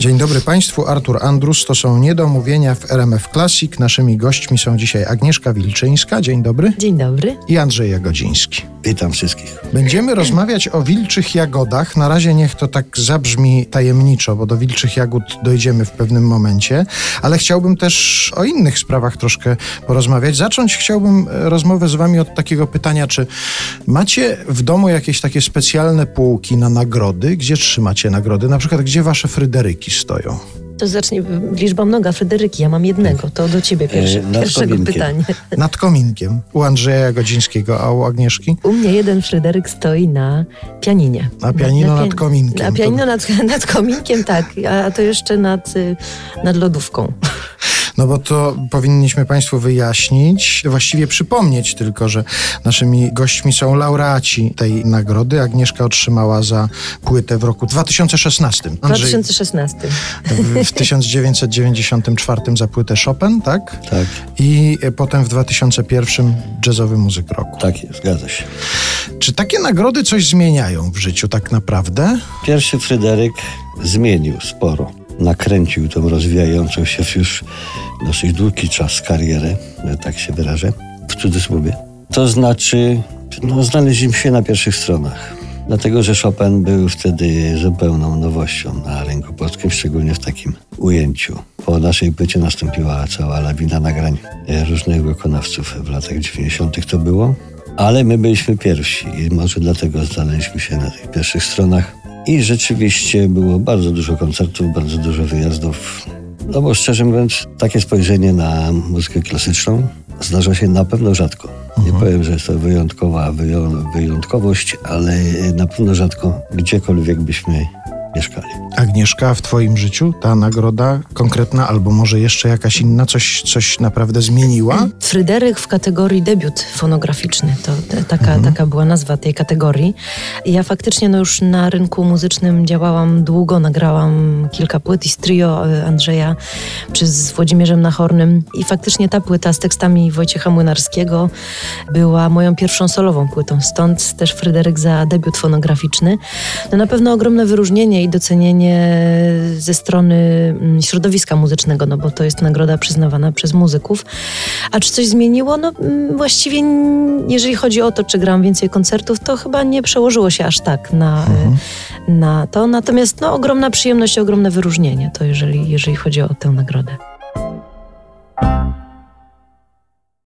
Dzień dobry Państwu, Artur Andrus, to są Niedomówienia w RMF Classic. Naszymi gośćmi są dzisiaj Agnieszka Wilczyńska, dzień dobry, Dzień dobry. i Andrzej Jagodziński. Witam wszystkich. Będziemy rozmawiać o wilczych jagodach. Na razie niech to tak zabrzmi tajemniczo, bo do wilczych jagód dojdziemy w pewnym momencie, ale chciałbym też o innych sprawach troszkę porozmawiać. Zacząć chciałbym e, rozmowę z Wami od takiego pytania, czy macie w domu jakieś takie specjalne półki na nagrody? Gdzie trzymacie nagrody? Na przykład, gdzie Wasze Fryderyki stoją? To zacznie liczba mnoga. Fryderyki, ja mam jednego. To do ciebie pierwsze, E, nad pierwszego pytanie. Nad kominkiem. U Andrzeja Jagodzińskiego, a u Agnieszki? U mnie jeden Fryderyk stoi na pianinie. Na pianino nad kominkiem. Na pianino nad, nad kominkiem, tak. A, a to jeszcze nad, y, nad lodówką. No bo to powinniśmy Państwu wyjaśnić, właściwie przypomnieć tylko, że naszymi gośćmi są laureaci tej nagrody. Agnieszka otrzymała za płytę w roku 2016. W Andrzej 2016. w, w 1994 za płytę Chopin, tak? Tak, I potem w 2001 jazzowy muzyk roku. tak jest, zgadza się. Czy takie nagrody coś zmieniają w życiu tak naprawdę? Pierwszy Fryderyk zmienił sporo. Nakręcił tą rozwijającą się już dosyć długi czas karierę, że tak się wyrażę, w cudzysłowie. To znaczy, no, znaleźliśmy się na pierwszych stronach. Dlatego, że Chopin był wtedy zupełną nowością na rynku polskim, szczególnie w takim ujęciu. Po naszej płycie nastąpiła cała lawina nagrań e, różnych wykonawców w latach 90. to było. Ale my byliśmy pierwsi i może dlatego znaleźliśmy się na tych pierwszych stronach. I rzeczywiście było bardzo dużo koncertów, bardzo dużo wyjazdów. No bo szczerze mówiąc, takie spojrzenie na muzykę klasyczną zdarza się na pewno rzadko. Nie powiem, że jest to wyjątkowa wyją- wyjątkowość, ale na pewno rzadko gdziekolwiek byśmy mieszkali. Agnieszka, w Twoim życiu ta nagroda konkretna, albo może jeszcze jakaś inna, coś, coś naprawdę zmieniła? Fryderyk w kategorii debiut fonograficzny. To te- taka, taka była nazwa tej kategorii. Ja faktycznie no już na rynku muzycznym działałam długo, nagrałam kilka płyt i z trio y, Andrzeja czy z Włodzimierzem Nachornym i faktycznie ta płyta z tekstami Wojciecha Młynarskiego była moją pierwszą solową płytą, stąd też Fryderyk za debiut fonograficzny. No na pewno ogromne wyróżnienie i docenienie ze strony mm, środowiska muzycznego, no bo to jest nagroda przyznawana przez muzyków. A czy coś zmieniło? No mm, właściwie jeżeli chodzi o to, czy gram więcej koncertów, to chyba nie przełożyło się aż tak na, y, na to. Natomiast no, ogromna przyjemność i ogromne wyróżnienie to jeżeli, jeżeli chodzi o tę nagrodę.